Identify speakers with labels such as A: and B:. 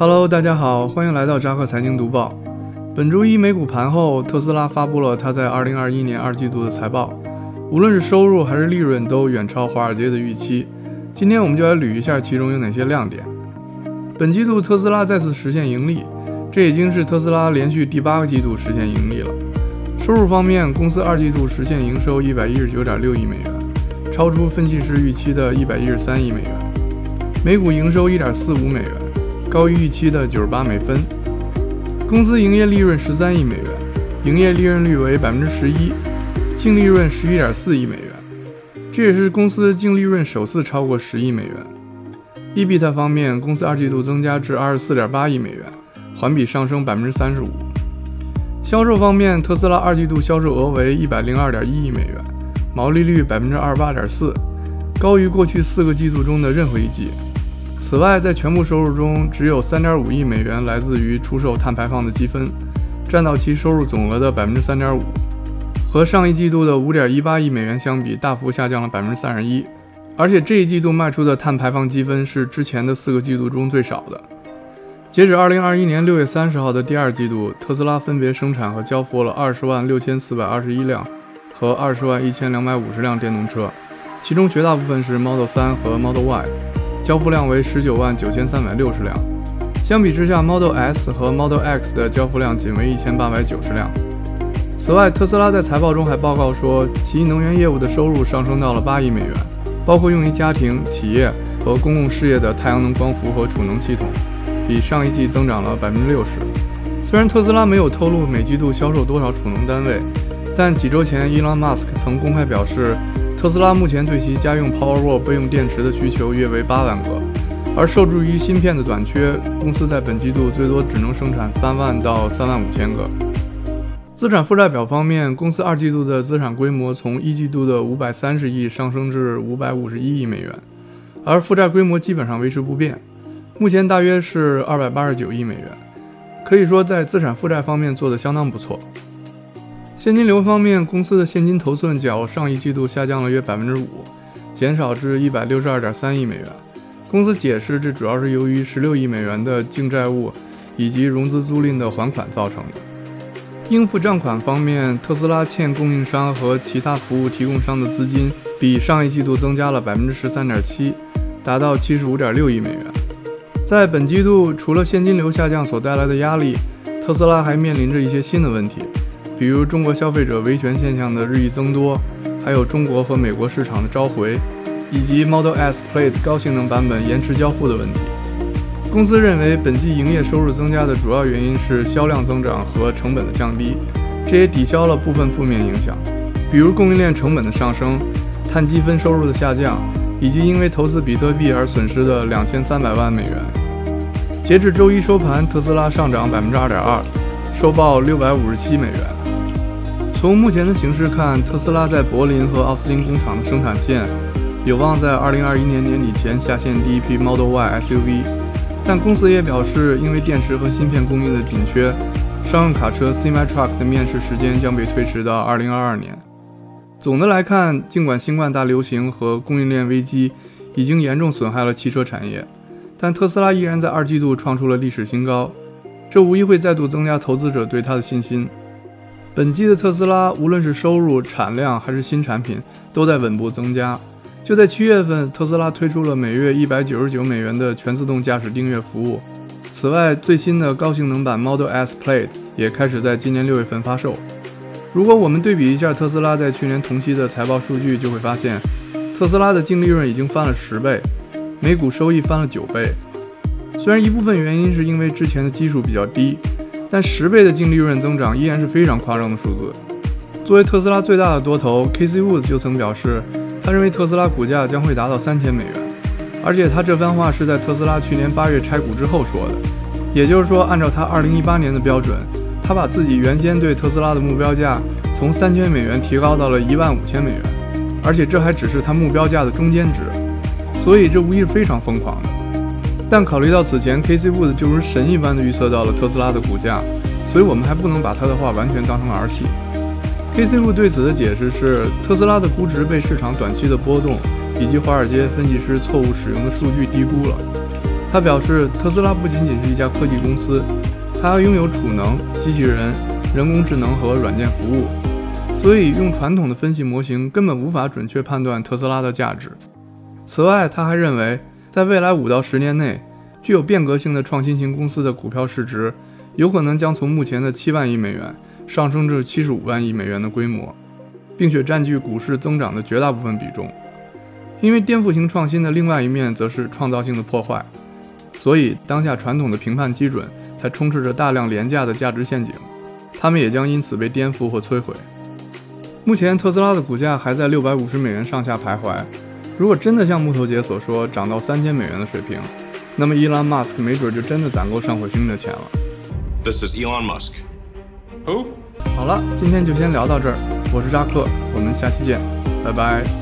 A: Hello，大家好，欢迎来到扎克财经读报。本周一美股盘后，特斯拉发布了它在2021年二季度的财报，无论是收入还是利润都远超华尔街的预期。今天我们就来捋一下其中有哪些亮点。本季度特斯拉再次实现盈利，这已经是特斯拉连续第八个季度实现盈利了。收入方面，公司二季度实现营收119.6亿美元，超出分析师预期的113亿美元，每股营收1.45美元。高于预期的九十八美分，公司营业利润十三亿美元，营业利润率为百分之十一，净利润十一点四亿美元，这也是公司净利润首次超过十亿美元。EBIT 方面，公司二季度增加至二十四点八亿美元，环比上升百分之三十五。销售方面，特斯拉二季度销售额为一百零二点一亿美元，毛利率百分之二十八点四，高于过去四个季度中的任何一季。此外，在全部收入中，只有3.5亿美元来自于出售碳排放的积分，占到其收入总额的3.5%，和上一季度的5.18亿美元相比，大幅下降了31%。而且这一季度卖出的碳排放积分是之前的四个季度中最少的。截止2021年6月30号的第二季度，特斯拉分别生产和交付了20万6421辆和20万1250辆电动车，其中绝大部分是 Model 3和 Model Y。交付量为十九万九千三百六十辆，相比之下，Model S 和 Model X 的交付量仅为一千八百九十辆。此外，特斯拉在财报中还报告说，其能源业务的收入上升到了八亿美元，包括用于家庭、企业和公共事业的太阳能光伏和储能系统，比上一季增长了百分之六十。虽然特斯拉没有透露每季度销售多少储能单位，但几周前，Elon Musk 曾公开表示。特斯拉目前对其家用 Powerwall 备用电池的需求约为八万个，而受制于芯片的短缺，公司在本季度最多只能生产三万到三万五千个。资产负债表方面，公司二季度的资产规模从一季度的五百三十亿上升至五百五十一亿美元，而负债规模基本上维持不变，目前大约是二百八十九亿美元，可以说在资产负债方面做得相当不错。现金流方面，公司的现金头寸较上一季度下降了约百分之五，减少至一百六十二点三亿美元。公司解释，这主要是由于十六亿美元的净债务以及融资租赁的还款造成的。应付账款方面，特斯拉欠供应商和其他服务提供商的资金比上一季度增加了百分之十三点七，达到七十五点六亿美元。在本季度，除了现金流下降所带来的压力，特斯拉还面临着一些新的问题。比如中国消费者维权现象的日益增多，还有中国和美国市场的召回，以及 Model S Plaid 高性能版本延迟交付的问题。公司认为，本季营业收入增加的主要原因是销量增长和成本的降低，这也抵消了部分负面影响，比如供应链成本的上升、碳积分收入的下降，以及因为投资比特币而损失的两千三百万美元。截至周一收盘，特斯拉上涨百分之二点二，收报六百五十七美元。从目前的形势看，特斯拉在柏林和奥斯汀工厂的生产线有望在2021年年底前下线第一批 Model Y SUV。但公司也表示，因为电池和芯片供应的紧缺，商用卡车 Semi-Truck 的面世时间将被推迟到2022年。总的来看，尽管新冠大流行和供应链危机已经严重损害了汽车产业，但特斯拉依然在二季度创出了历史新高，这无疑会再度增加投资者对它的信心。本季的特斯拉，无论是收入、产量还是新产品，都在稳步增加。就在七月份，特斯拉推出了每月一百九十九美元的全自动驾驶订阅服务。此外，最新的高性能版 Model S Plaid 也开始在今年六月份发售。如果我们对比一下特斯拉在去年同期的财报数据，就会发现，特斯拉的净利润已经翻了十倍，每股收益翻了九倍。虽然一部分原因是因为之前的基数比较低。但十倍的净利润增长依然是非常夸张的数字。作为特斯拉最大的多头，K.C. Woods 就曾表示，他认为特斯拉股价将会达到三千美元。而且他这番话是在特斯拉去年八月拆股之后说的。也就是说，按照他二零一八年的标准，他把自己原先对特斯拉的目标价从三千美元提高到了一万五千美元。而且这还只是他目标价的中间值，所以这无疑是非常疯狂的。但考虑到此前 K.C. Wood 就如神一般的预测到了特斯拉的股价，所以我们还不能把他的话完全当成儿戏。K.C. Wood 对此的解释是，特斯拉的估值被市场短期的波动以及华尔街分析师错误使用的数据低估了。他表示，特斯拉不仅仅是一家科技公司，它还拥有储能、机器人、人工智能和软件服务，所以用传统的分析模型根本无法准确判断特斯拉的价值。此外，他还认为，在未来五到十年内，具有变革性的创新型公司的股票市值有可能将从目前的七万亿美元上升至七十五万亿美元的规模，并且占据股市增长的绝大部分比重。因为颠覆性创新的另外一面则是创造性的破坏。所以，当下传统的评判基准才充斥着大量廉价的价值陷阱，它们也将因此被颠覆或摧毁。目前，特斯拉的股价还在六百五十美元上下徘徊。如果真的像木头姐所说，涨到三千美元的水平，那么伊隆马斯克没准就真的攒够上火星的钱了。
B: This is Elon Musk.
A: Who? 好了，今天就先聊到这儿。我是扎克，我们下期见，拜拜。